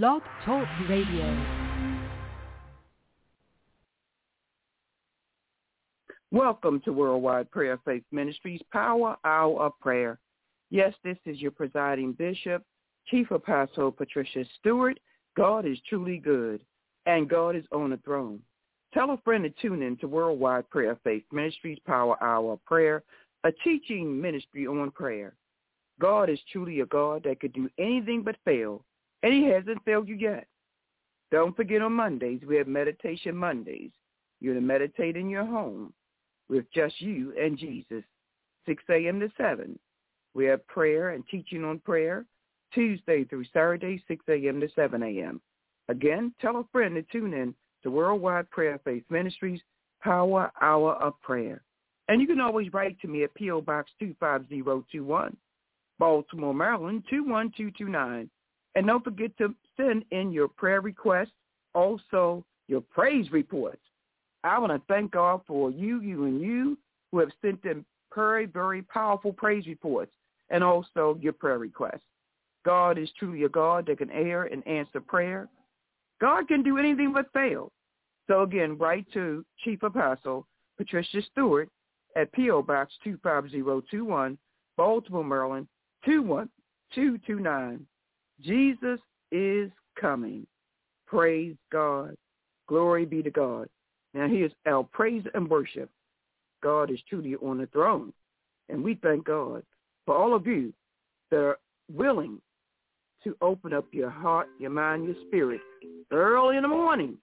Blog Talk Radio. Welcome to Worldwide Prayer Faith Ministries Power Hour of Prayer. Yes, this is your presiding bishop, Chief Apostle Patricia Stewart. God is truly good, and God is on the throne. Tell a friend to tune in to Worldwide Prayer Faith Ministries Power Hour of Prayer, a teaching ministry on prayer. God is truly a God that could do anything but fail, and he hasn't failed you yet. Don't forget on Mondays, we have Meditation Mondays. You're to meditate in your home with just you and Jesus, 6 a.m. to 7. We have prayer and teaching on prayer Tuesday through Saturday, 6 a.m. to 7 a.m. Again, tell a friend to tune in to Worldwide Prayer Faith Ministries Power Hour of Prayer. And you can always write to me at P.O. Box 25021, Baltimore, Maryland 21229. And don't forget to send in your prayer requests, also your praise reports. I want to thank God for you, you, and you who have sent in very, very powerful praise reports and also your prayer requests. God is truly a God that can hear and answer prayer. God can do anything but fail. So again, write to Chief Apostle Patricia Stewart at P.O. Box 25021, Baltimore, Maryland 21229. Jesus is coming. Praise God. Glory be to God. Now here's our praise and worship. God is truly on the throne. And we thank God for all of you that are willing to open up your heart, your mind, your spirit early in the morning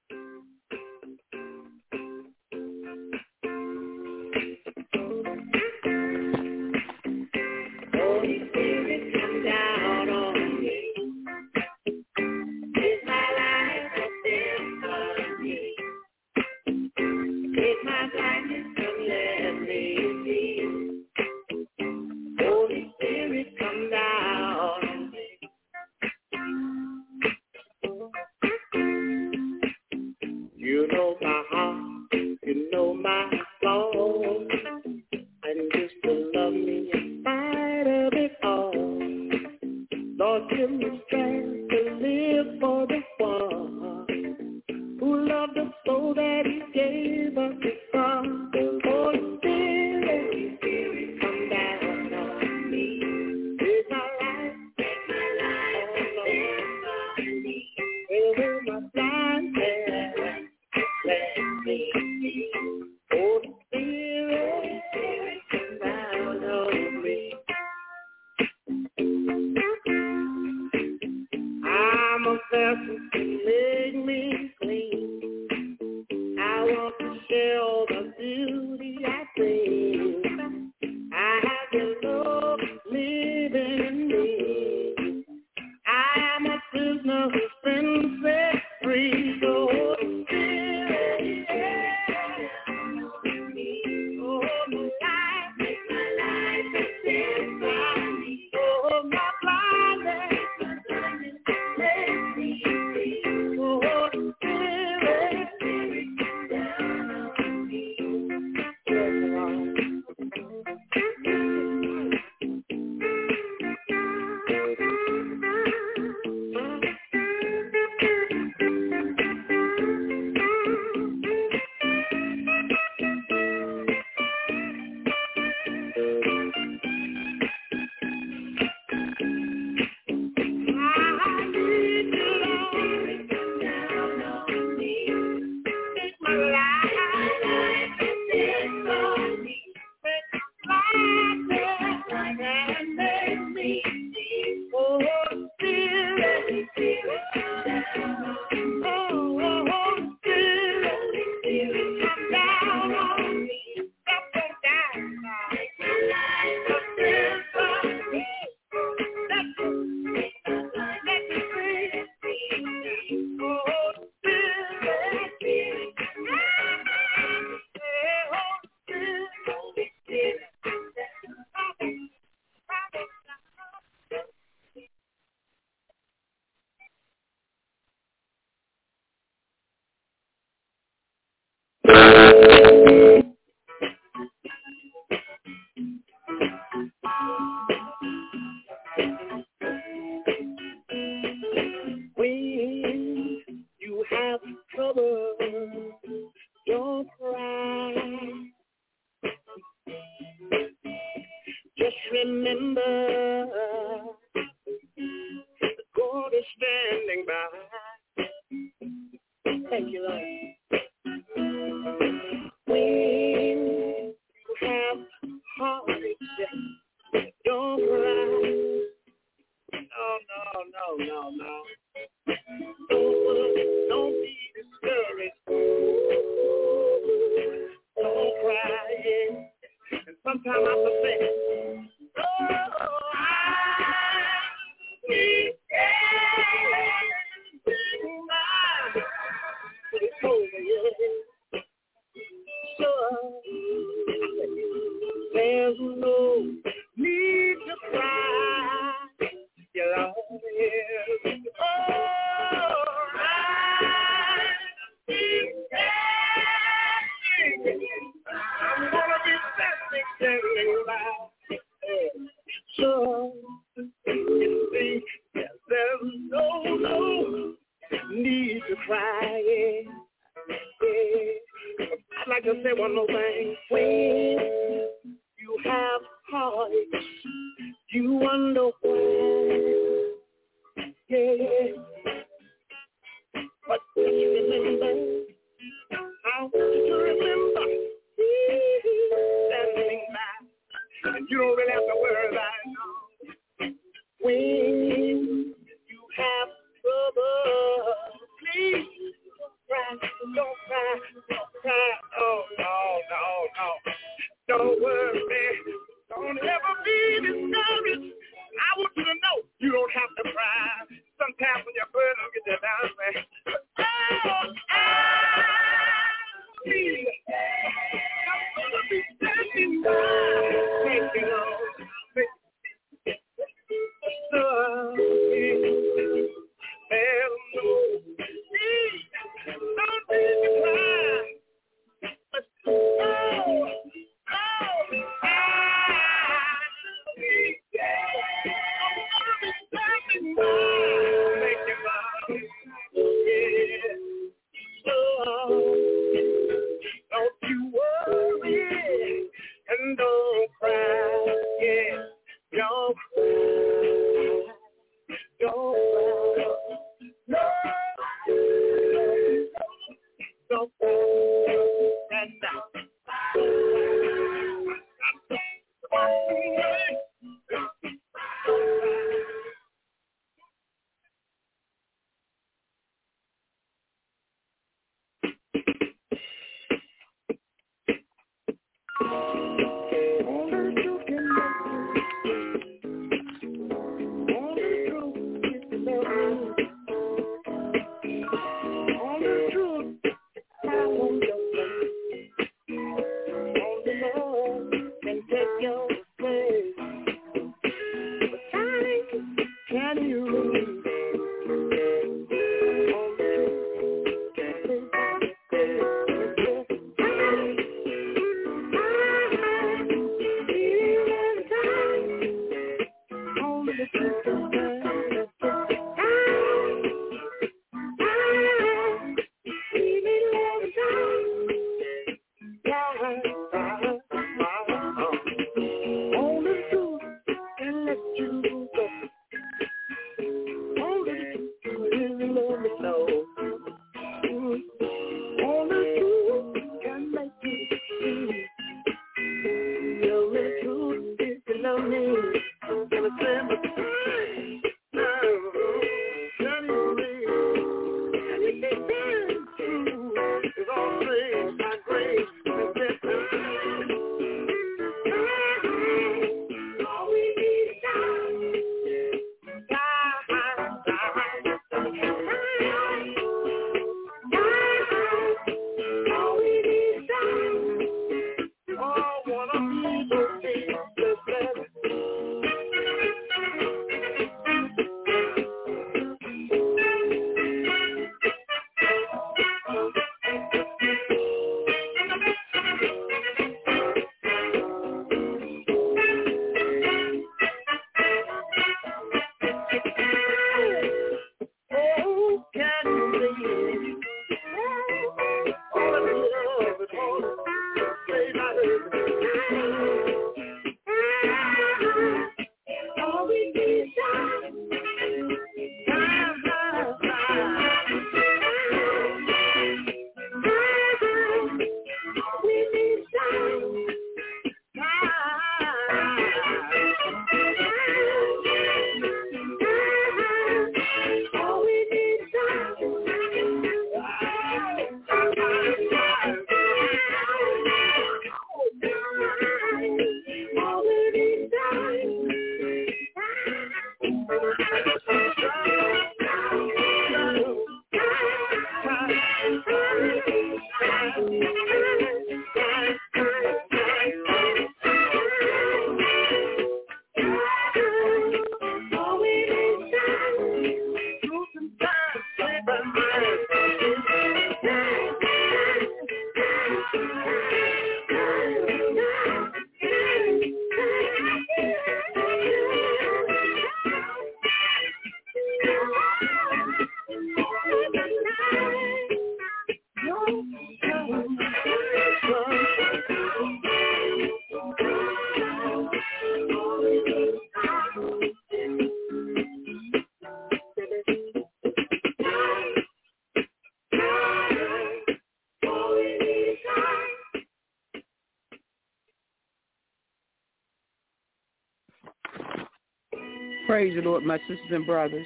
the Lord, my sisters and brothers.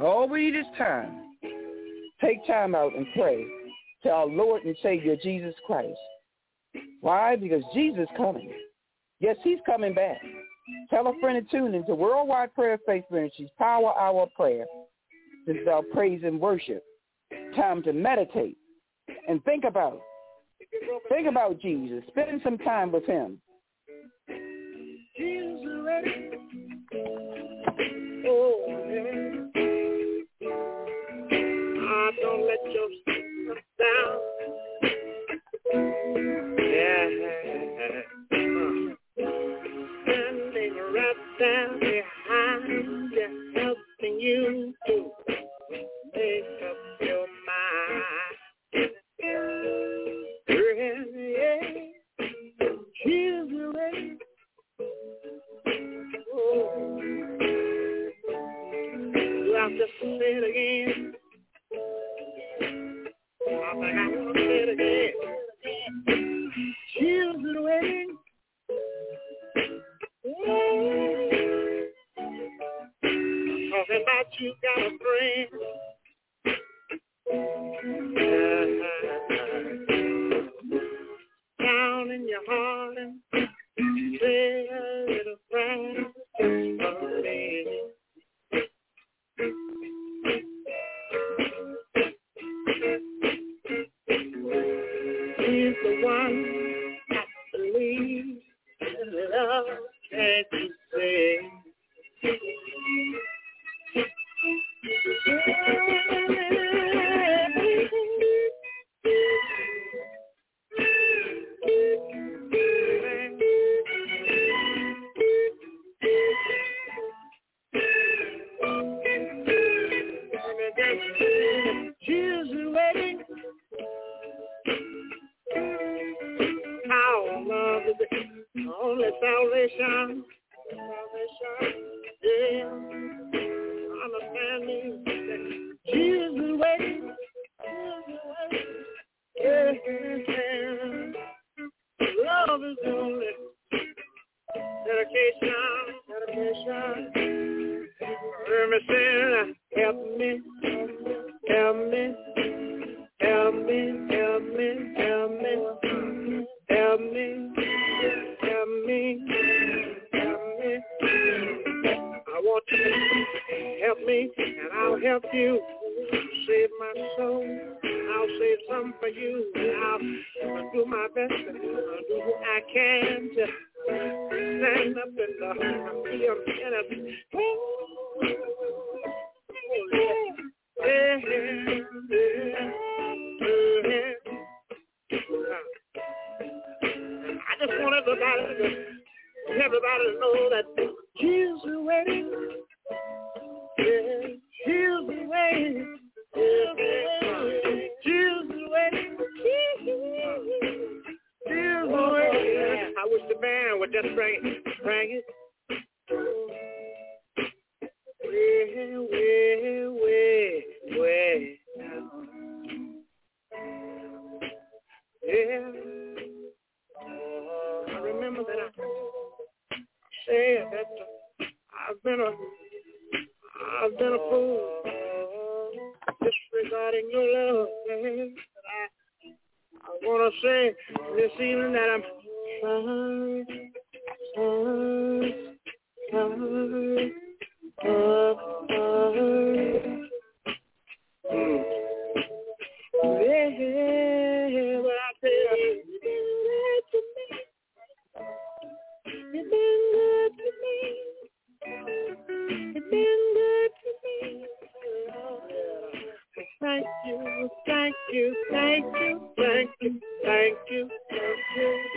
All we need is time. Take time out and pray to our Lord and Savior Jesus Christ. Why? Because Jesus is coming. Yes, he's coming back. Tell a friend to tune into Worldwide Prayer Faith Ministries, Power Hour Prayer. This is our praise and worship. Time to meditate and think about. Think about Jesus. Spend some time with him. You. Save my soul. I'll save some for you. I'll do my best. I'll do what I can to stand up the be a minute. Yeah, yeah, yeah. I just want everybody to everybody to know that is waiting.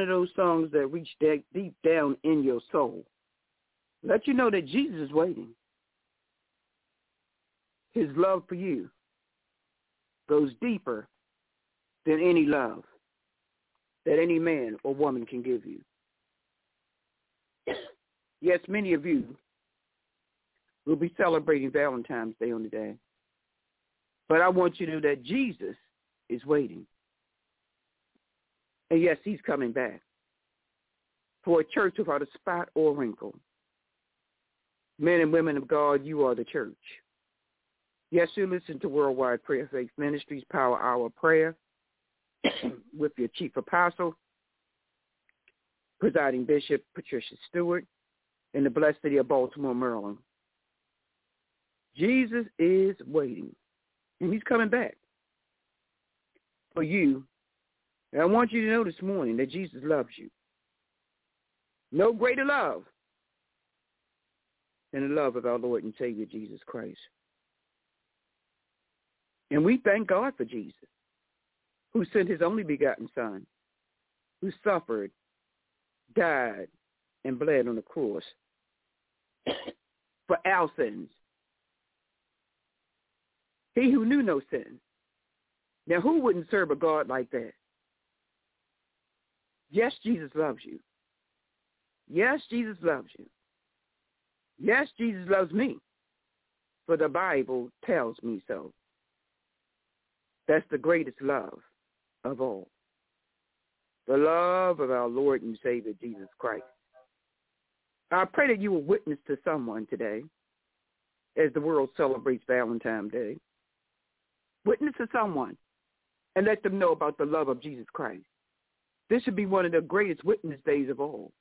one of those songs that reach deep, deep down in your soul. Let you know that Jesus is waiting. His love for you goes deeper than any love that any man or woman can give you. yes, many of you will be celebrating Valentine's Day on the day. But I want you to know that Jesus is waiting. And yes, he's coming back for a church without a spot or wrinkle. Men and women of God, you are the church. Yes, you listen to Worldwide Prayer Faith Ministries Power Hour Prayer with your chief apostle, presiding Bishop Patricia Stewart, in the blessed city of Baltimore, Maryland. Jesus is waiting, and he's coming back for you. And I want you to know this morning that Jesus loves you. No greater love than the love of our Lord and Savior Jesus Christ. And we thank God for Jesus, who sent his only begotten Son, who suffered, died, and bled on the cross for our sins. He who knew no sin. Now, who wouldn't serve a God like that? Yes, Jesus loves you. Yes, Jesus loves you. Yes, Jesus loves me. For the Bible tells me so. That's the greatest love of all. The love of our Lord and Savior Jesus Christ. I pray that you will witness to someone today as the world celebrates Valentine's Day. Witness to someone and let them know about the love of Jesus Christ. This should be one of the greatest witness days of all.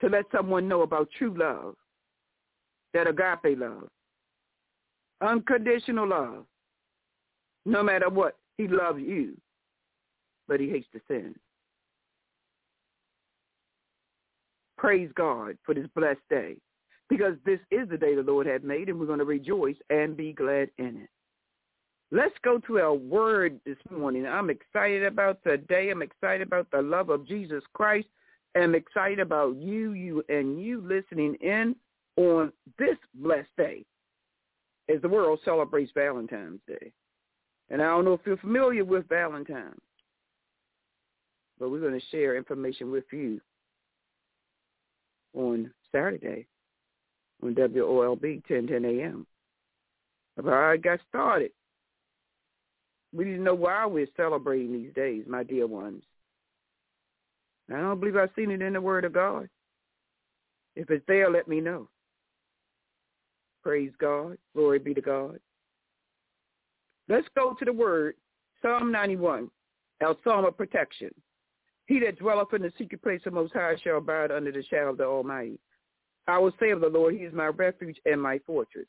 To let someone know about true love, that agape love, unconditional love, no matter what, he loves you, but he hates the sin. Praise God for this blessed day, because this is the day the Lord has made, and we're going to rejoice and be glad in it. Let's go to our word this morning. I'm excited about today. I'm excited about the love of Jesus Christ. I'm excited about you, you, and you listening in on this blessed day as the world celebrates Valentine's Day. And I don't know if you're familiar with Valentine, but we're going to share information with you on Saturday on WOLB 1010 a.m. about how it got started. We didn't know why we're celebrating these days, my dear ones. I don't believe I've seen it in the Word of God. If it's there, let me know. Praise God. Glory be to God. Let's go to the word, Psalm 91, our psalm of protection. He that dwelleth in the secret place of Most High shall abide under the shadow of the Almighty. I will say of the Lord, he is my refuge and my fortress.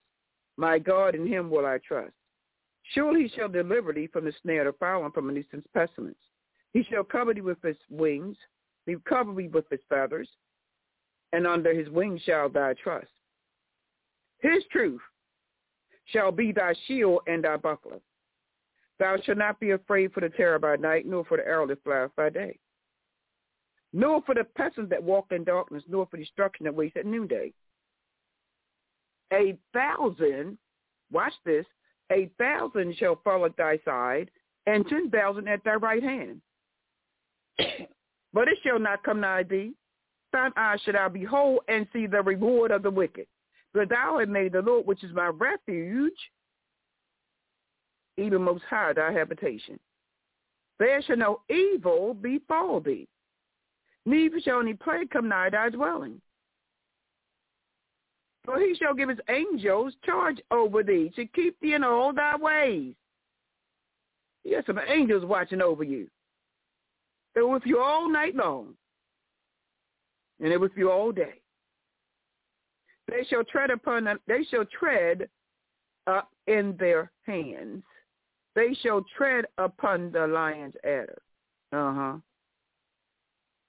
My God, in him will I trust. Surely he shall deliver thee from the snare of the fowler and from an eastern pestilence. He shall cover thee with his wings, he cover thee with his feathers, and under his wings shall thy trust. His truth shall be thy shield and thy buckler. Thou shalt not be afraid for the terror by night, nor for the arrow that flies by day, nor for the pestilence that walk in darkness, nor for destruction that wastes at noonday. A thousand, watch this, a thousand shall fall at thy side, and ten thousand at thy right hand. but it shall not come nigh thee. Thine eyes shall I behold and see the reward of the wicked. But thou hast made the Lord, which is my refuge, even most high thy habitation. There shall no evil befall thee, neither shall any plague come nigh thy dwelling. For he shall give his angels charge over thee to keep thee in all thy ways. He has some angels watching over you. They're with you all night long. And they're with you all day. They shall tread upon they shall tread up in their hands. They shall tread upon the lion's adder. Uh-huh.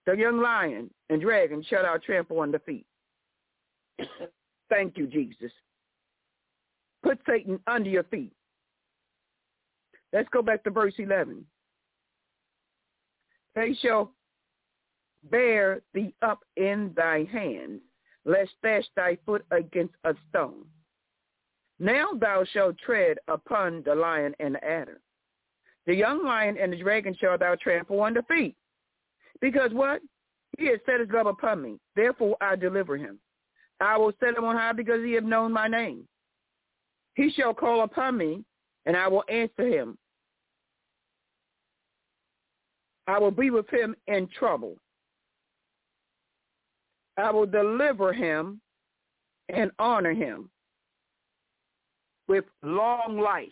The young lion and dragon shall thou trample under feet. Thank you, Jesus. Put Satan under your feet. Let's go back to verse 11. They shall bear thee up in thy hands, lest dash thy foot against a stone. Now thou shalt tread upon the lion and the adder. The young lion and the dragon shall thou trample under feet. Because what? He has set his love upon me. Therefore I deliver him. I will set him on high because he hath known my name. He shall call upon me, and I will answer him. I will be with him in trouble. I will deliver him and honor him with long life.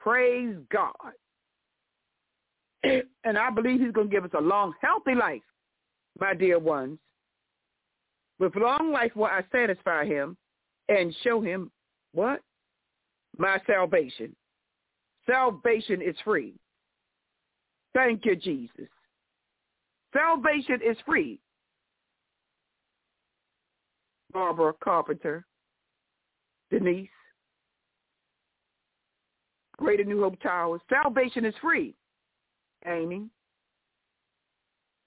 Praise God. and I believe he's going to give us a long, healthy life, my dear ones. With long life will I satisfy him and show him what? My salvation. Salvation is free. Thank you, Jesus. Salvation is free. Barbara Carpenter, Denise, Greater New Hope Towers. Salvation is free, Amy.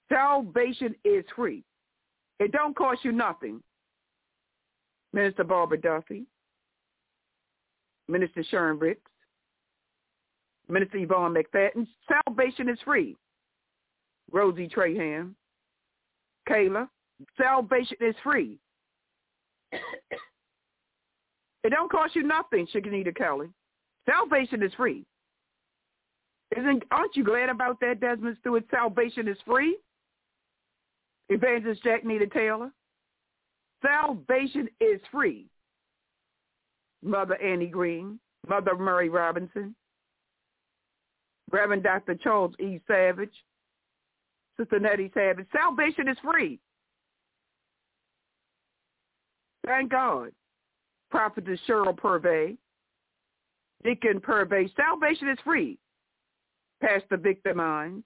Salvation is free. It don't cost you nothing. Minister Barbara Duffy, Minister Sharon Bricks, Minister Yvonne McFadden. Salvation is free. Rosie Trahan, Kayla. Salvation is free. it don't cost you nothing, Chicanita Kelly. Salvation is free. Isn't aren't you glad about that, Desmond Stewart? Salvation is free. Evangelist Jack Nita Taylor. Salvation is free. Mother Annie Green, Mother Murray Robinson, Reverend Dr. Charles E. Savage, Sister Nettie Savage. Salvation is free. Thank God. Prophetess Cheryl Purvey, Deacon Purvey. Salvation is free. Pastor Victor Mines,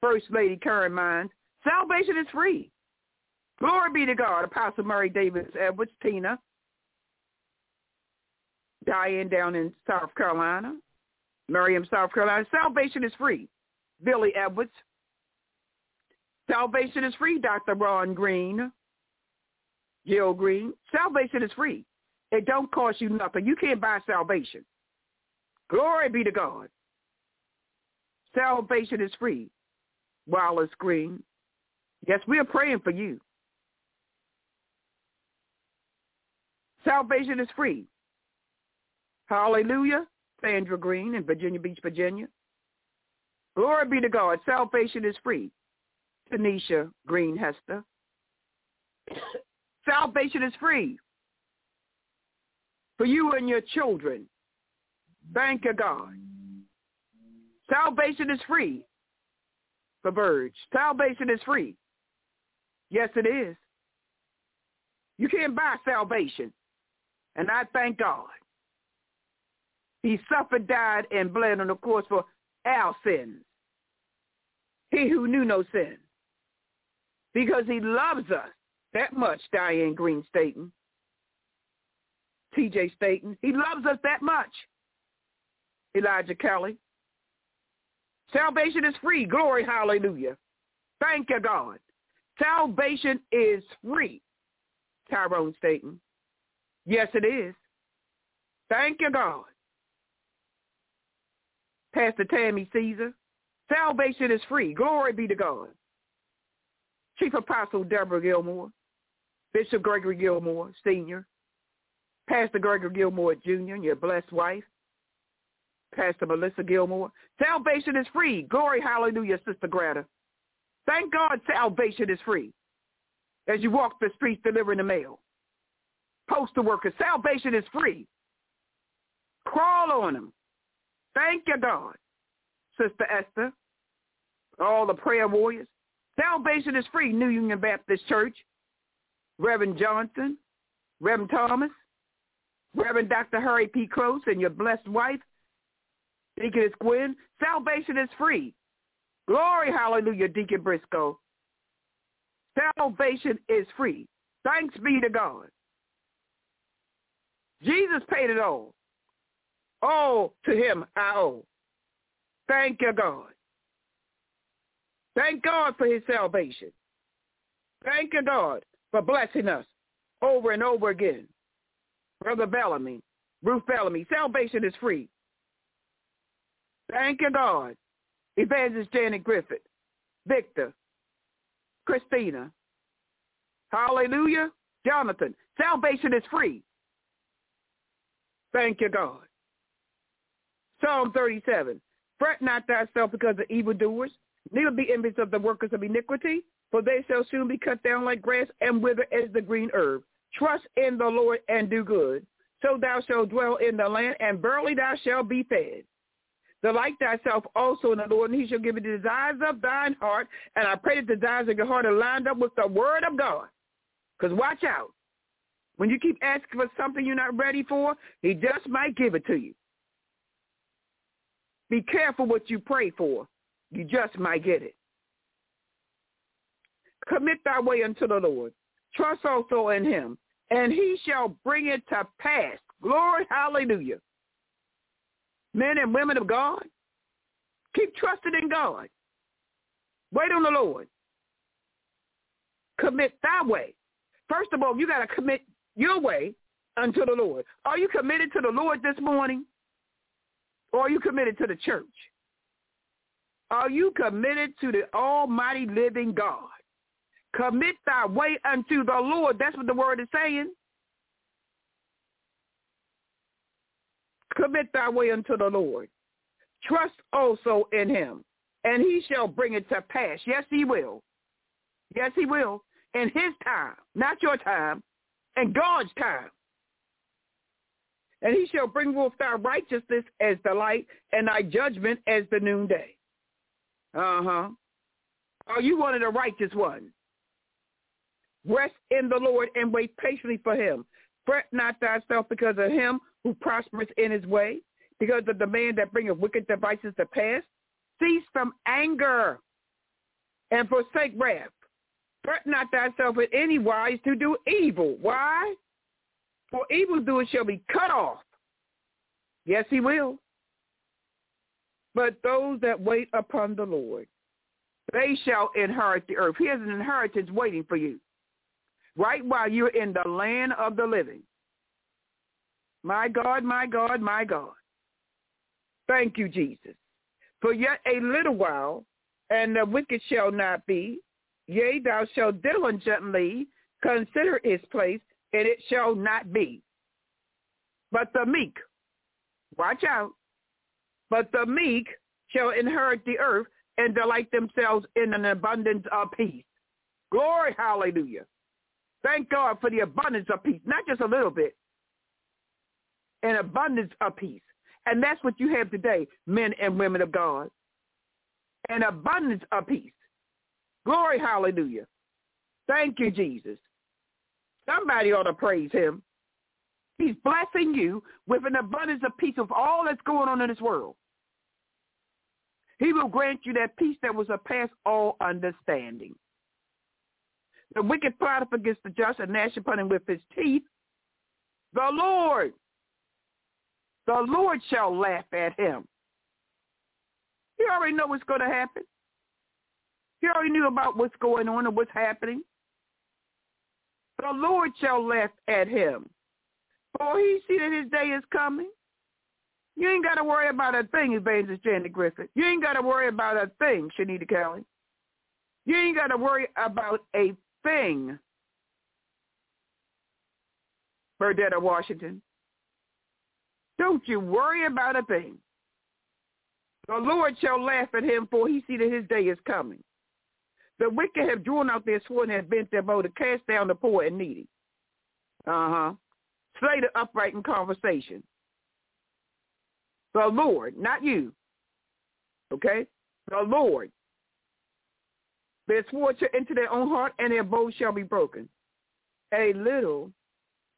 First Lady Karen Mines. Salvation is free. Glory be to God. Apostle Murray Davis Edwards, Tina, Diane down in South Carolina, Miriam, South Carolina. Salvation is free. Billy Edwards. Salvation is free. Dr. Ron Green, Jill Green. Salvation is free. It don't cost you nothing. You can't buy salvation. Glory be to God. Salvation is free. Wallace Green. Yes, we are praying for you. Salvation is free. Hallelujah. Sandra Green in Virginia Beach, Virginia. Glory be to God. Salvation is free. Tanisha Green Hester. Salvation is free for you and your children. Thank you, God. Salvation is free for birds. Salvation is free. Yes, it is. You can't buy salvation. And I thank God. He suffered, died, and bled on the cross for our sins. He who knew no sin. Because he loves us that much, Diane Green Staten. TJ Staten. He loves us that much. Elijah Kelly. Salvation is free. Glory, hallelujah. Thank you, God. Salvation is free. Tyrone Staten. Yes, it is. Thank you, God. Pastor Tammy Caesar. Salvation is free. Glory be to God. Chief Apostle Deborah Gilmore. Bishop Gregory Gilmore, Sr. Pastor Gregory Gilmore, Jr., and your blessed wife. Pastor Melissa Gilmore. Salvation is free. Glory, hallelujah, Sister Greta. Thank God salvation is free. As you walk the streets delivering the mail. Postal workers, salvation is free. Crawl on them. Thank you, God. Sister Esther, all the prayer warriors. Salvation is free. New Union Baptist Church. Reverend Johnson, Reverend Thomas, Reverend Dr. Harry P. Close, and your blessed wife, Deaconess Gwen. Salvation is free. Glory, hallelujah, Deacon Briscoe. Salvation is free. Thanks be to God. Jesus paid it all. All to him I owe. Thank you, God. Thank God for his salvation. Thank you, God, for blessing us over and over again. Brother Bellamy, Ruth Bellamy, salvation is free. Thank you, God. Evangelist Janet Griffith, Victor, Christina. Hallelujah. Jonathan, salvation is free. Thank you, God. Psalm 37. Fret not thyself because of evildoers, neither be envious of the workers of iniquity, for they shall soon be cut down like grass and wither as the green herb. Trust in the Lord and do good, so thou shalt dwell in the land, and verily thou shalt be fed. Delight thyself also in the Lord, and he shall give you the desires of thine heart. And I pray that the desires of your heart are lined up with the word of God. Because watch out. When you keep asking for something you're not ready for, he just might give it to you. Be careful what you pray for. You just might get it. Commit thy way unto the Lord. Trust also in him, and he shall bring it to pass. Glory, hallelujah. Men and women of God, keep trusting in God. Wait on the Lord. Commit thy way. First of all, you got to commit your way unto the Lord. Are you committed to the Lord this morning? Or are you committed to the church? Are you committed to the almighty living God? Commit thy way unto the Lord. That's what the word is saying. Commit thy way unto the Lord. Trust also in him, and he shall bring it to pass. Yes, he will. Yes, he will. In his time, not your time, and God's time. And he shall bring forth thy righteousness as the light, and thy judgment as the noonday. Uh-huh. Are you one of the righteous ones? Rest in the Lord and wait patiently for him. Fret not thyself because of him who prospers in his way, because of the man that bringeth wicked devices to pass. Cease from anger and forsake wrath. Fret not thyself in any wise to do evil. Why? For evildoers shall be cut off. Yes, he will. But those that wait upon the Lord, they shall inherit the earth. Here's an inheritance waiting for you right while you're in the land of the living. My God, my God, my God. Thank you, Jesus. For yet a little while, and the wicked shall not be. Yea, thou shalt diligently consider his place, and it shall not be. But the meek, watch out, but the meek shall inherit the earth and delight themselves in an abundance of peace. Glory, hallelujah. Thank God for the abundance of peace, not just a little bit, an abundance of peace. And that's what you have today, men and women of God. An abundance of peace. Glory, hallelujah. Thank you, Jesus. Somebody ought to praise him. He's blessing you with an abundance of peace of all that's going on in this world. He will grant you that peace that will surpass all understanding. The wicked plot against the just and gnash upon him with his teeth. The Lord the Lord shall laugh at him. You already know what's going to happen. You already knew about what's going on and what's happening. The Lord shall laugh at him. For he see that his day is coming. You ain't got to worry about a thing, Evangelist Janet Griffith. You ain't got to worry about a thing, Shanita Kelly. You ain't got to worry about a thing, Burdetta Washington. Don't you worry about a thing. The Lord shall laugh at him, for he see that his day is coming. The wicked have drawn out their sword and have bent their bow to cast down the poor and needy. Uh-huh. Slay the upright in conversation. The Lord, not you. Okay? The Lord. Their sword shall enter their own heart, and their bow shall be broken. A little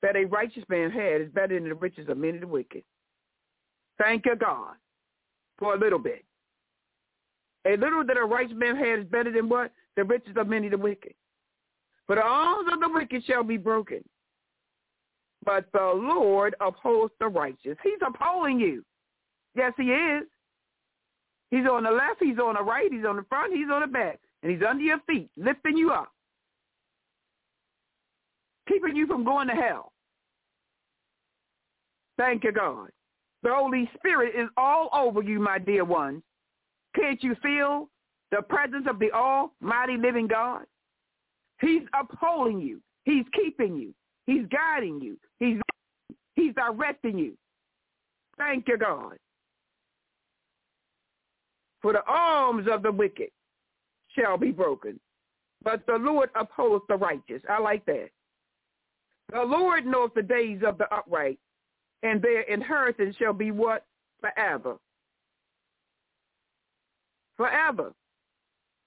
that a righteous man had is better than the riches of many of the wicked. Thank you, God, for a little bit. A little that a righteous man had is better than what? The riches of many the wicked. But arms of the wicked shall be broken. But the Lord upholds the righteous. He's upholding you. Yes, he is. He's on the left, he's on the right, he's on the front, he's on the back. And he's under your feet, lifting you up. Keeping you from going to hell. Thank you, God. The Holy Spirit is all over you, my dear ones. Can't you feel the presence of the almighty living God? He's upholding you. He's keeping you. He's guiding you. He's he's directing you. Thank you, God. For the arms of the wicked shall be broken, but the Lord upholds the righteous. I like that. The Lord knows the days of the upright, and their inheritance shall be what? Forever. Forever.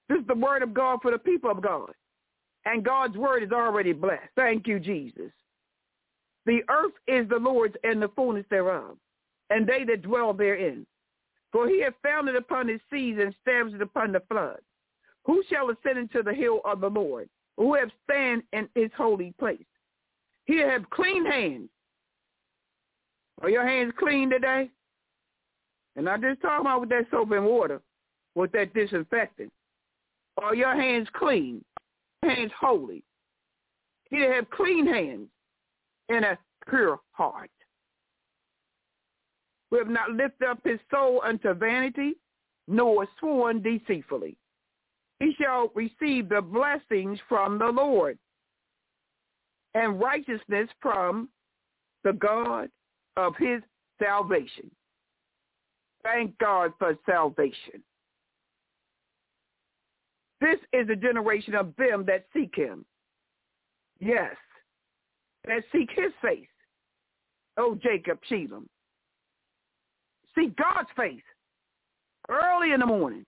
This is the word of God for the people of God. And God's word is already blessed. Thank you, Jesus. The earth is the Lord's and the fullness thereof, and they that dwell therein. For he hath founded upon his seas and established it upon the flood. Who shall ascend into the hill of the Lord? Who have stand in his holy place? He have clean hands. Are your hands clean today? And I just talking about with that soap and water, with that disinfectant. Are your hands clean? Hands holy. He have clean hands and a pure heart. We have not lifted up his soul unto vanity, nor sworn deceitfully. He shall receive the blessings from the Lord and righteousness from the God of his salvation. Thank God for salvation. This is a generation of them that seek him. Yes, that seek his face. Oh, Jacob Shelum. Seek God's face early in the morning.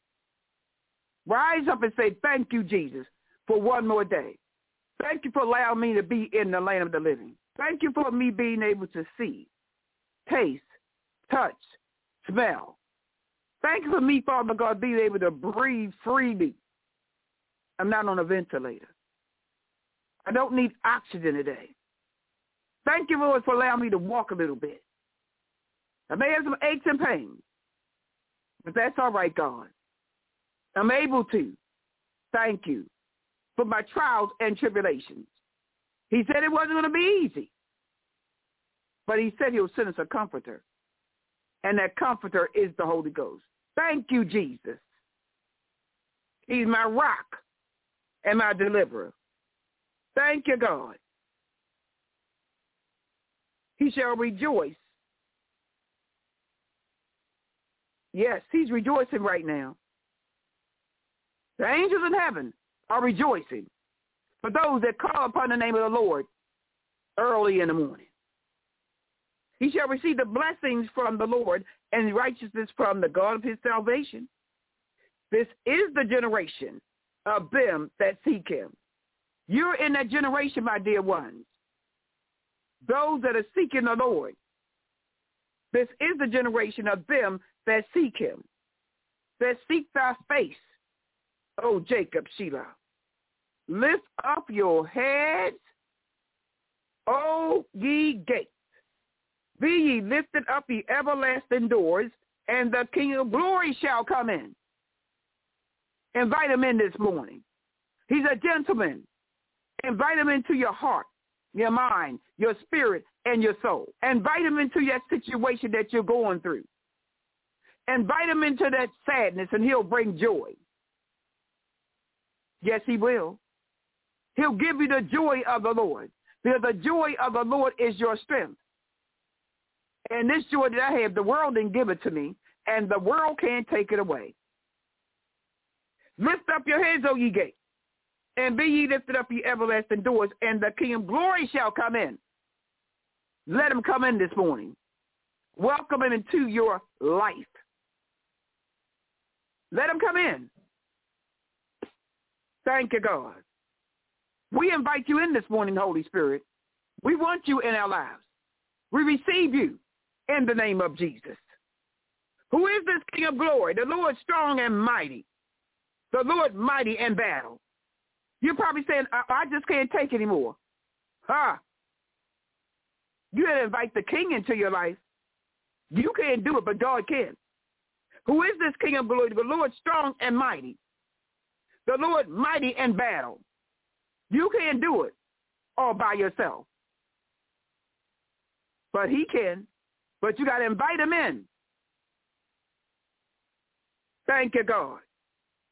Rise up and say, thank you, Jesus, for one more day. Thank you for allowing me to be in the land of the living. Thank you for me being able to see, taste, touch, smell. Thank you for me, Father God, being able to breathe freely. I'm not on a ventilator. I don't need oxygen today. Thank you, Lord, for allowing me to walk a little bit. I may have some aches and pains, but that's all right, God. I'm able to. Thank you for my trials and tribulations. He said it wasn't going to be easy, but he said he'll send us a comforter, and that comforter is the Holy Ghost. Thank you, Jesus. He's my rock and my deliverer. Thank you, God. He shall rejoice. Yes, he's rejoicing right now. The angels in heaven are rejoicing for those that call upon the name of the Lord early in the morning. He shall receive the blessings from the Lord and righteousness from the God of his salvation. This is the generation of them that seek him. You're in that generation, my dear ones. Those that are seeking the Lord. This is the generation of them that seek him, that seek thy face, O Jacob Shelah. Lift up your heads, O ye gates. Be ye lifted up the everlasting doors, and the King of glory shall come in. Invite him in this morning. He's a gentleman. Invite him into your heart, your mind, your spirit, and your soul. Invite him into that situation that you're going through. Invite him into that sadness, and he'll bring joy. Yes, he will. He'll give you the joy of the Lord, because the joy of the Lord is your strength. And this joy that I have, the world didn't give it to me, and the world can't take it away. Lift up your heads, O ye gates, and be ye lifted up, ye everlasting doors, and the King of glory shall come in. Let him come in this morning. Welcome him into your life. Let him come in. Thank you, God. We invite you in this morning, Holy Spirit. We want you in our lives. We receive you in the name of Jesus. Who is this King of glory? The Lord strong and mighty. The Lord mighty in battle. You're probably saying, I, I just can't take anymore. Huh? You got to invite the king into your life. You can't do it, but God can. Who is this King of glory? The Lord strong and mighty. The Lord mighty in battle. You can't do it all by yourself. But he can. But you got to invite him in. Thank you, God.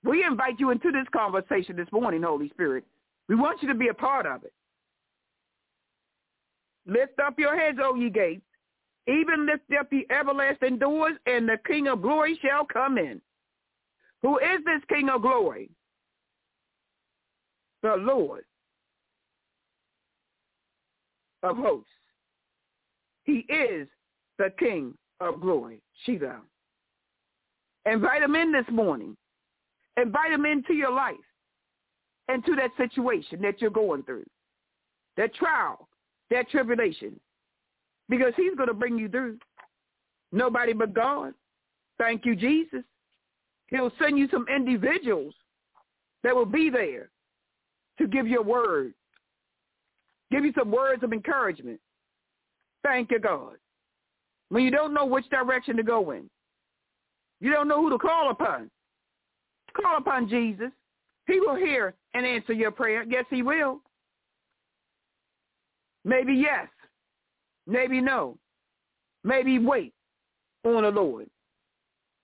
We invite you into this conversation this morning, Holy Spirit. We want you to be a part of it. Lift up your heads, O ye gates. Even lift up the everlasting doors, and the King of glory shall come in. Who is this King of glory? The Lord of hosts. He is the King of glory. Shiva. Invite him in this morning. Invite him into your life, into that situation that you're going through, that trial, that tribulation, because he's going to bring you through. Nobody but God. Thank you, Jesus. He'll send you some individuals that will be there to give you a word, give you some words of encouragement. Thank you, God. When you don't know which direction to go in, you don't know who to call upon. Call upon Jesus. He will hear and answer your prayer. Yes, he will. Maybe yes. Maybe no. Maybe wait on the Lord.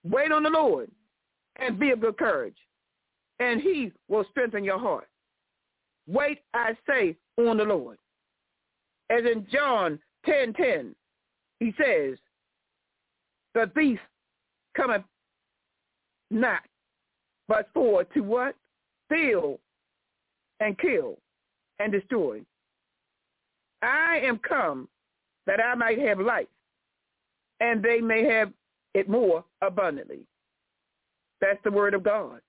Wait on the Lord and be of good courage, and he will strengthen your heart. Wait, I say, on the Lord. As in John 10.10, 10, he says, the thief cometh not, but for to what? Steal and kill and destroy. I am come that I might have life, and they may have it more abundantly. That's the word of God.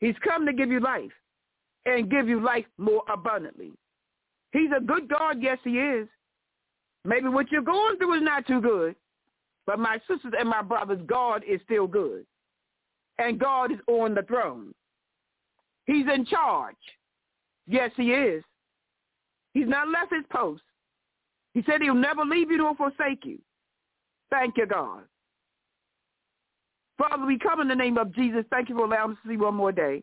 He's come to give you life and give you life more abundantly. He's a good God. Yes, he is. Maybe what you're going through is not too good, but my sisters and my brothers, God is still good. And God is on the throne. He's in charge. Yes, he is. He's not left his post. He said he'll never leave you nor forsake you. Thank you, God. Father, we come in the name of Jesus. Thank you for allowing us to see one more day.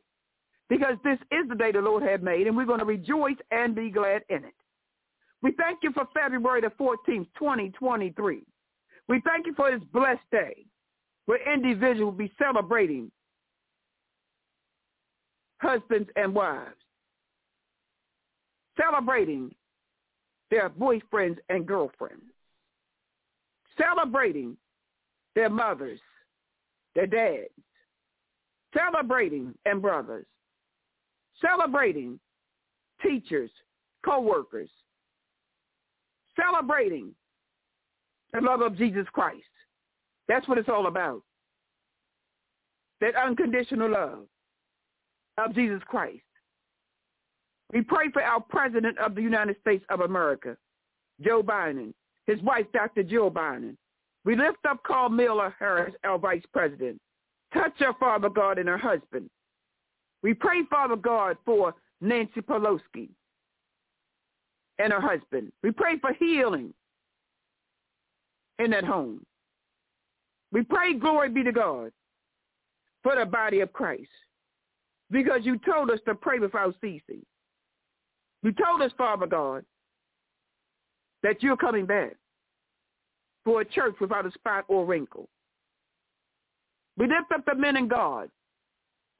Because this is the day the Lord had made, and we're going to rejoice and be glad in it. We thank you for February the 14th, 2023. We thank you for this blessed day where individuals will be celebrating husbands and wives, celebrating their boyfriends and girlfriends, celebrating their mothers, their dads, celebrating and brothers, celebrating teachers, co-workers, celebrating the love of Jesus Christ. That's what it's all about. That unconditional love of Jesus Christ. We pray for our President of the United States of America, Joe Biden, his wife, Dr. Jill Biden. We lift up Kamala Harris, our Vice President. Touch her, Father God, and her husband. We pray, Father God, for Nancy Pelosi and her husband. We pray for healing in that home. We pray, glory be to God, for the body of Christ. Because you told us to pray without ceasing. You told us, Father God, that you're coming back for a church without a spot or wrinkle. We lift up the men in God,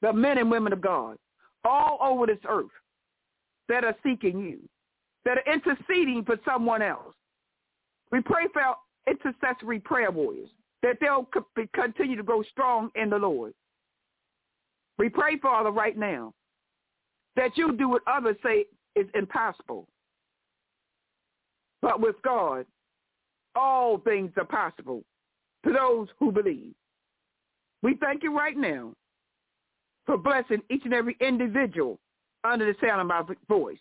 the men and women of God, all over this earth that are seeking you, that are interceding for someone else. We pray for our intercessory prayer warriors, that they'll continue to grow strong in the Lord. We pray, Father, right now, that you do what others say is impossible. But with God, all things are possible to those who believe. We thank you right now for blessing each and every individual under the sound of my voice.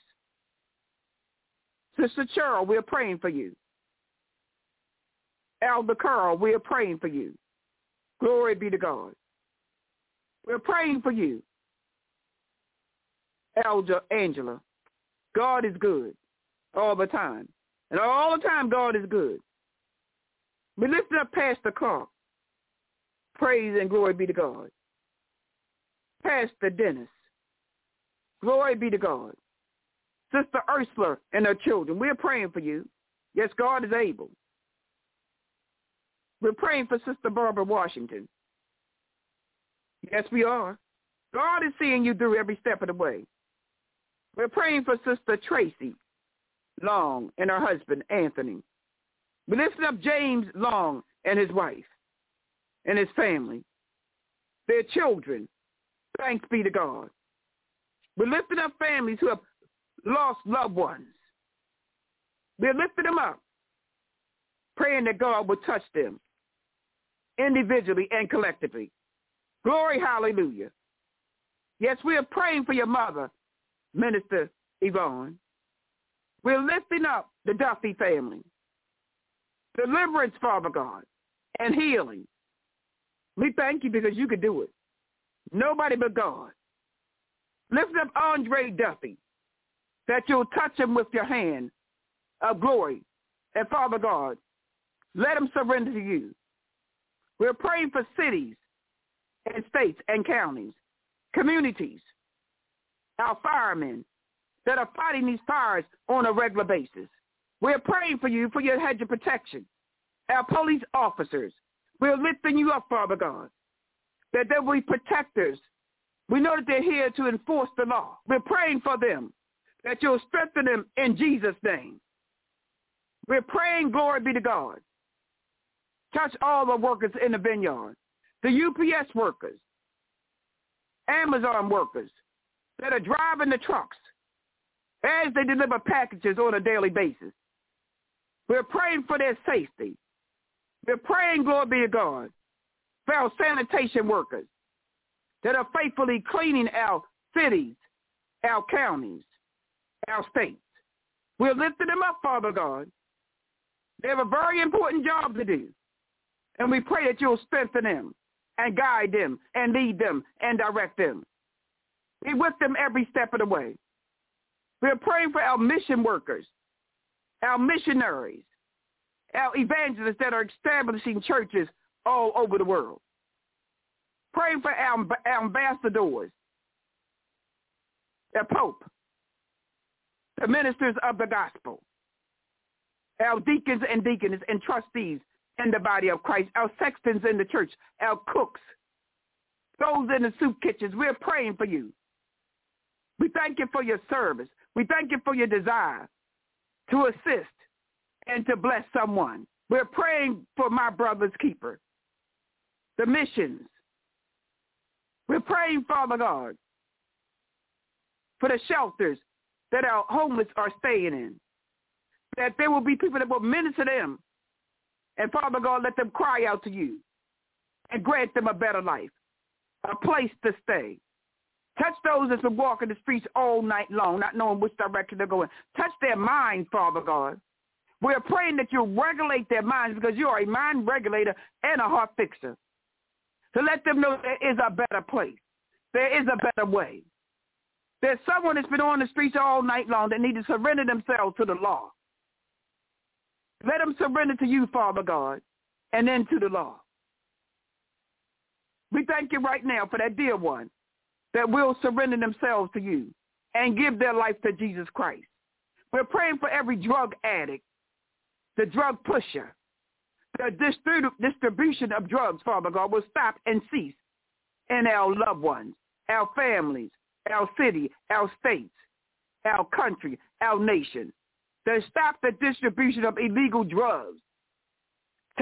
Sister Cheryl, we're praying for you. Elder Carl, we're praying for you. Glory be to God. We're praying for you. Elder Angela, God is good all the time. And all the time, God is good. We lift up Pastor Clark. Praise and glory be to God. Pastor Dennis. Glory be to God. Sister Ursula and her children, we're praying for you. Yes, God is able. We're praying for Sister Barbara Washington. Yes, we are. God is seeing you through every step of the way. We're praying for Sister Tracy Long and her husband, Anthony. We lift up James Long and his wife and his family, their children. Thanks be to God. We're lifting up families who have lost loved ones. We're lifting them up, praying that God will touch them individually and collectively. Glory, hallelujah. Yes, we are praying for your mother, Minister Yvonne. We're lifting up the Duffy family. Deliverance, Father God, and healing. We thank you because you could do it. Nobody but God. Lift up Andre Duffy, that you'll touch him with your hand of glory. And Father God, let him surrender to you. We're praying for cities and states and counties, communities, our firemen that are fighting these fires on a regular basis. We're praying for you for your hedge of protection. Our police officers, we're lifting you up, Father God, that there will be protectors. We know that they're here to enforce the law. We're praying for them, that you'll strengthen them in Jesus' name. We're praying, glory be to God. Touch all the workers in the vineyard, the UPS workers, Amazon workers that are driving the trucks as they deliver packages on a daily basis. We're praying for their safety. We're praying, glory be to God, for our sanitation workers that are faithfully cleaning our cities, our counties, our states. We're lifting them up, Father God. They have a very important job to do. And we pray that you'll strengthen them and guide them and lead them and direct them. Be with them every step of the way. We're praying for our mission workers, our missionaries, our evangelists that are establishing churches all over the world. Praying for our, our ambassadors, the Pope, the ministers of the gospel, our deacons and deaconesses and trustees in the body of Christ, our sextons in the church, our cooks, those in the soup kitchens. We're praying for you. We thank you for your service. We thank you for your desire to assist and to bless someone. We're praying for my brother's keeper, the missions. We're praying, Father God, for the shelters that our homeless are staying in, that there will be people that will minister them. And Father God, let them cry out to you and grant them a better life, a place to stay. Touch those that's been walking the streets all night long, not knowing which direction they're going. Touch their mind, Father God. We're praying that you regulate their minds because you are a mind regulator and a heart fixer. To let them know there is a better place. There is a better way. There's someone that's been on the streets all night long that need to surrender themselves to the law. Let them surrender to you, Father God, and then to the law. We thank you right now for that dear one that will surrender themselves to you and give their life to Jesus Christ. We're praying for every drug addict, the drug pusher, the distribution of drugs, Father God, will stop and cease in our loved ones, our families, our city, our states, our country, our nation. To stop the distribution of illegal drugs.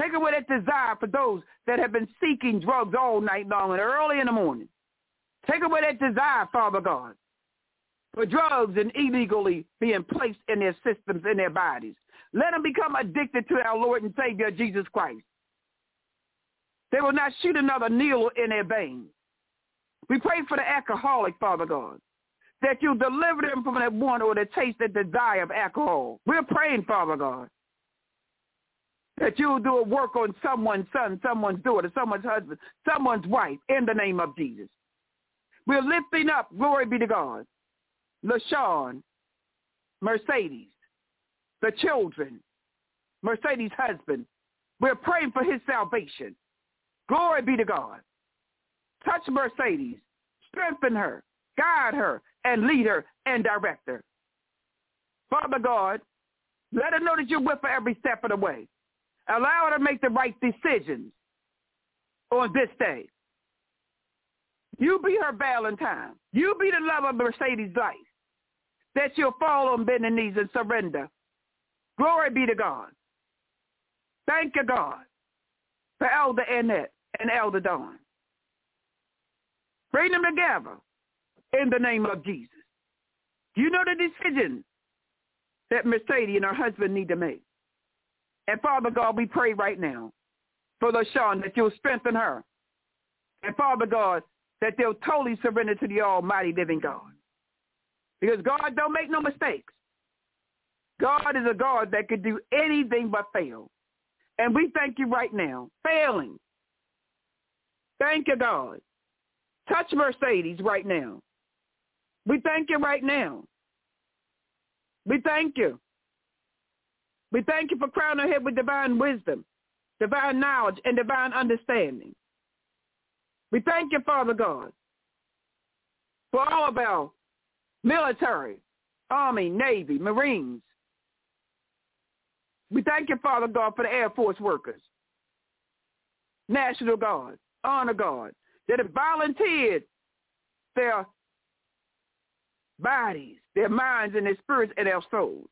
Take away that desire for those that have been seeking drugs all night long and early in the morning. Take away that desire, Father God, for drugs and illegally being placed in their systems, in their bodies. Let them become addicted to our Lord and Savior, Jesus Christ. They will not shoot another needle in their veins. We pray for the alcoholic, Father God, that you deliver them from that one or the taste and desire of alcohol. We're praying, Father God, that you'll do a work on someone's son, someone's daughter, someone's husband, someone's wife in the name of Jesus. We're lifting up, glory be to God, LaShawn, Mercedes, the children, Mercedes' husband. We're praying for his salvation. Glory be to God. Touch Mercedes. Strengthen her. Guide her and lead her and direct her. Father God, let her know that you're with her every step of the way. Allow her to make the right decisions on this day. You be her Valentine. You be the love of Mercedes' life. That she'll fall on bending knees and surrender Glory be to God. Thank you, God, for Elder Annette and Elder Dawn. Bring them together in the name of Jesus. You know the decision that Mercedes and her husband need to make. And Father God, we pray right now for LaShawn that you'll strengthen her. And Father God, that they'll totally surrender to the almighty living God. Because God don't make no mistakes. God is a God that could do anything but fail. And we thank you right now. Failing. Thank you, God. Touch Mercedes right now. We thank you right now. We thank you. We thank you for crowning her head with divine wisdom, divine knowledge, and divine understanding. We thank you, Father God, for all of our military, Army, Navy, Marines, we thank you, Father God, for the Air Force workers, National Guard, Honor Guard, that have volunteered their bodies, their minds, and their spirits and their souls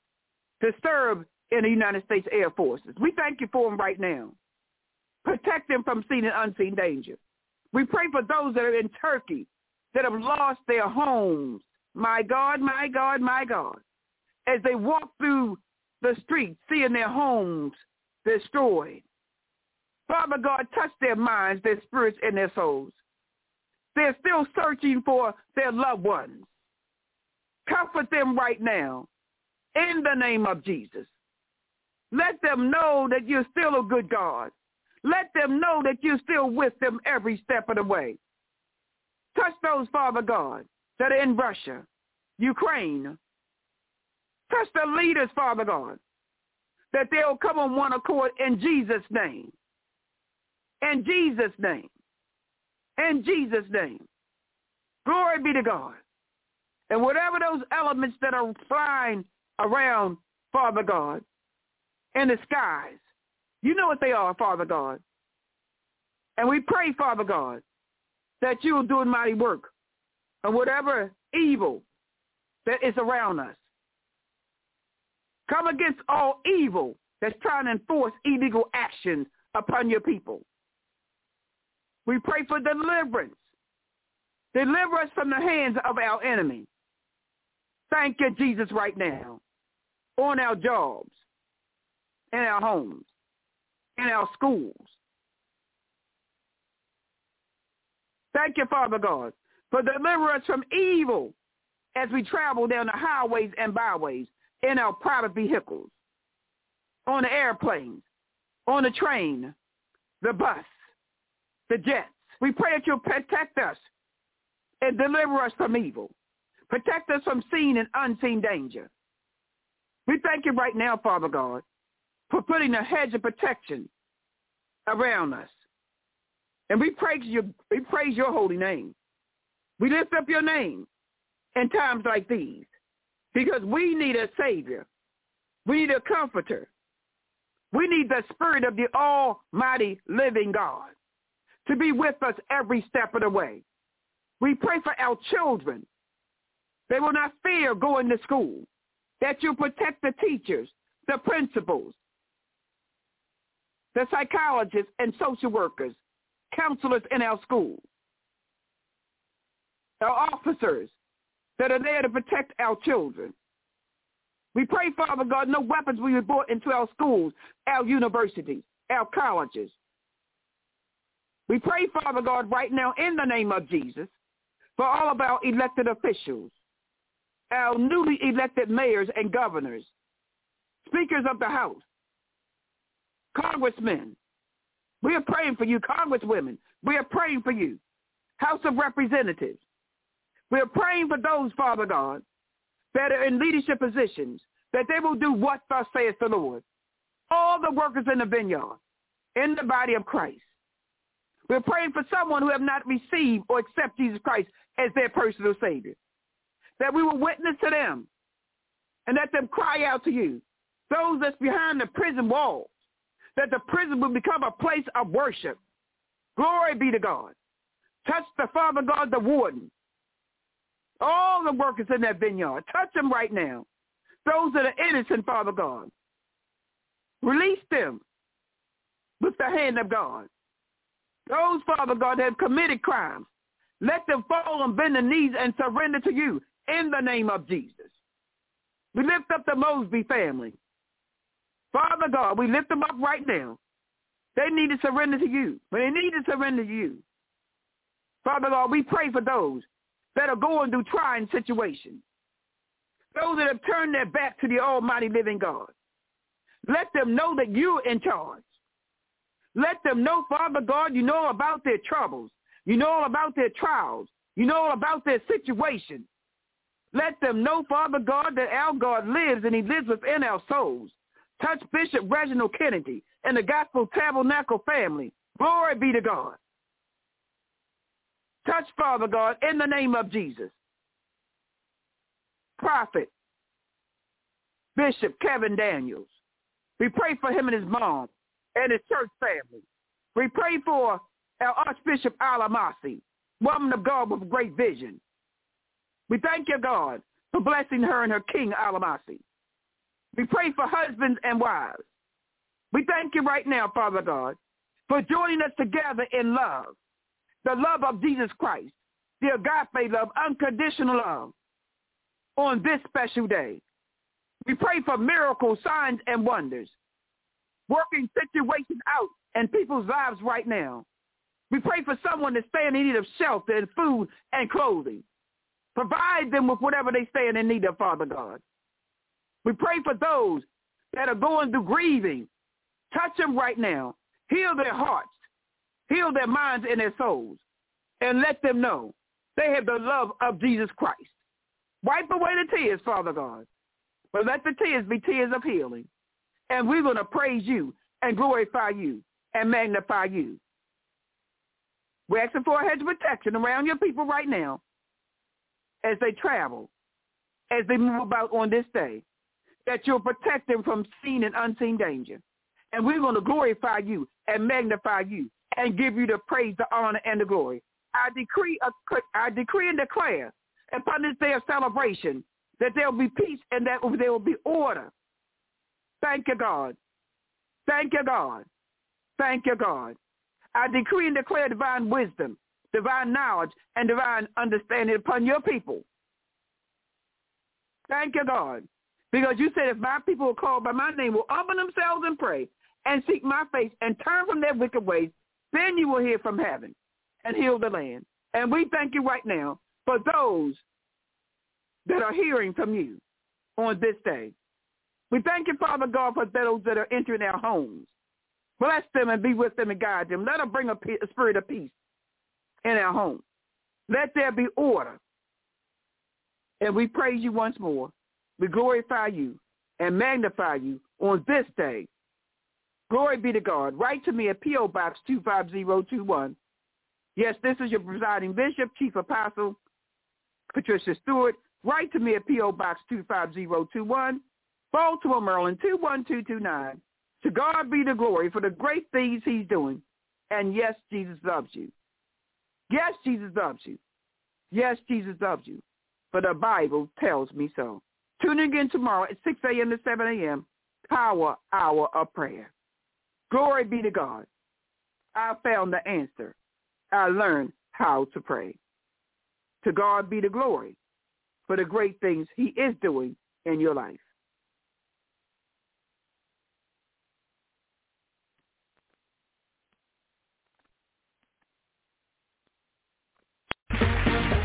to serve in the United States Air Forces. We thank you for them right now. Protect them from seen and unseen danger. We pray for those that are in Turkey that have lost their homes. My God, my God, my God. As they walk through the streets, seeing their homes destroyed. Father God, touch their minds, their spirits, and their souls. They're still searching for their loved ones. Comfort them right now in the name of Jesus. Let them know that you're still a good God. Let them know that you're still with them every step of the way. Touch those, Father God, that are in Russia, Ukraine, Touch the leaders, Father God, that they'll come on one accord in Jesus' name. In Jesus' name. In Jesus' name. Glory be to God. And whatever those elements that are flying around, Father God, in the skies, you know what they are, Father God. And we pray, Father God, that you will do a mighty work and whatever evil that is around us. Come against all evil that's trying to enforce illegal actions upon your people. We pray for deliverance. Deliver us from the hands of our enemy. Thank you, Jesus, right now. On our jobs, in our homes, in our schools. Thank you, Father God, for deliver us from evil as we travel down the highways and byways in our private vehicles, on the airplanes, on the train, the bus, the jets. We pray that you'll protect us and deliver us from evil. Protect us from seen and unseen danger. We thank you right now, Father God, for putting a hedge of protection around us. And we praise you, we praise your holy name. We lift up your name in times like these because we need a savior. We need a comforter. We need the spirit of the almighty living God to be with us every step of the way. We pray for our children. They will not fear going to school, that you protect the teachers, the principals, the psychologists and social workers, counselors in our schools, our officers that are there to protect our children. We pray, Father God, no weapons will be brought into our schools, our universities, our colleges. We pray, Father God, right now in the name of Jesus for all of our elected officials, our newly elected mayors and governors, speakers of the House, congressmen. We are praying for you, congresswomen. We are praying for you, House of Representatives. We are praying for those, Father God, that are in leadership positions, that they will do what thus saith the Lord. All the workers in the vineyard, in the body of Christ. We're praying for someone who have not received or accept Jesus Christ as their personal Savior. That we will witness to them and let them cry out to you. Those that's behind the prison walls, that the prison will become a place of worship. Glory be to God. Touch the Father God, the warden. All the workers in that vineyard. Touch them right now. Those that are innocent, Father God. Release them with the hand of God. Those, Father God, that have committed crimes. Let them fall and bend the knees and surrender to you in the name of Jesus. We lift up the Mosby family. Father God, we lift them up right now. They need to surrender to you. They need to surrender to you. Father God, we pray for those that are going through trying situations. Those that have turned their back to the almighty living God. Let them know that you're in charge. Let them know, Father God, you know about their troubles. You know all about their trials. You know all about their situation. Let them know, Father God, that our God lives and he lives within our souls. Touch Bishop Reginald Kennedy and the Gospel Tabernacle family. Glory be to God. Touch, Father God, in the name of Jesus. Prophet, Bishop Kevin Daniels. We pray for him and his mom and his church family. We pray for our Archbishop Alamasi, woman of God with great vision. We thank you, God, for blessing her and her king Alamasi. We pray for husbands and wives. We thank you right now, Father God, for joining us together in love, the love of Jesus Christ, the agape love, unconditional love, on this special day. We pray for miracles, signs, and wonders, working situations out in people's lives right now. We pray for someone that's staying in need of shelter and food and clothing. Provide them with whatever they stand in need of, Father God. We pray for those that are going through grieving. Touch them right now. Heal their hearts. Heal their minds and their souls. And let them know they have the love of Jesus Christ. Wipe away the tears, Father God. But let the tears be tears of healing. And we're going to praise you and glorify you and magnify you. We're asking for a hedge of protection around your people right now as they travel, as they move about on this day that you'll protect them from seen and unseen danger. And we're going to glorify you and magnify you and give you the praise, the honor, and the glory. I decree, I decree and declare upon this day of celebration that there will be peace and that there will be order. Thank you, God. Thank you, God. Thank you, God. I decree and declare divine wisdom, divine knowledge, and divine understanding upon your people. Thank you, God. Because you said if my people will call by my name, will humble themselves and pray and seek my face and turn from their wicked ways, then you will hear from heaven and heal the land. And we thank you right now for those that are hearing from you on this day. We thank you, Father God, for those that are entering our homes. Bless them and be with them and guide them. Let them bring a, a spirit of peace in our home. Let there be order. And we praise you once more we glorify you and magnify you on this day Glory be to God. Write to me at P.O. Box 25021. Yes, this is your presiding bishop, chief apostle, Patricia Stewart. Write to me at P.O. Box 25021, Baltimore, Maryland 21229. To God be the glory for the great things he's doing. And yes, Jesus loves you. Yes, Jesus loves you. Yes, Jesus loves you. For the Bible tells me so. Tune in again tomorrow at 6 a.m. to 7 a.m. Power Hour of Prayer. Glory be to God. I found the answer. I learned how to pray. To God be the glory for the great things he is doing in your life.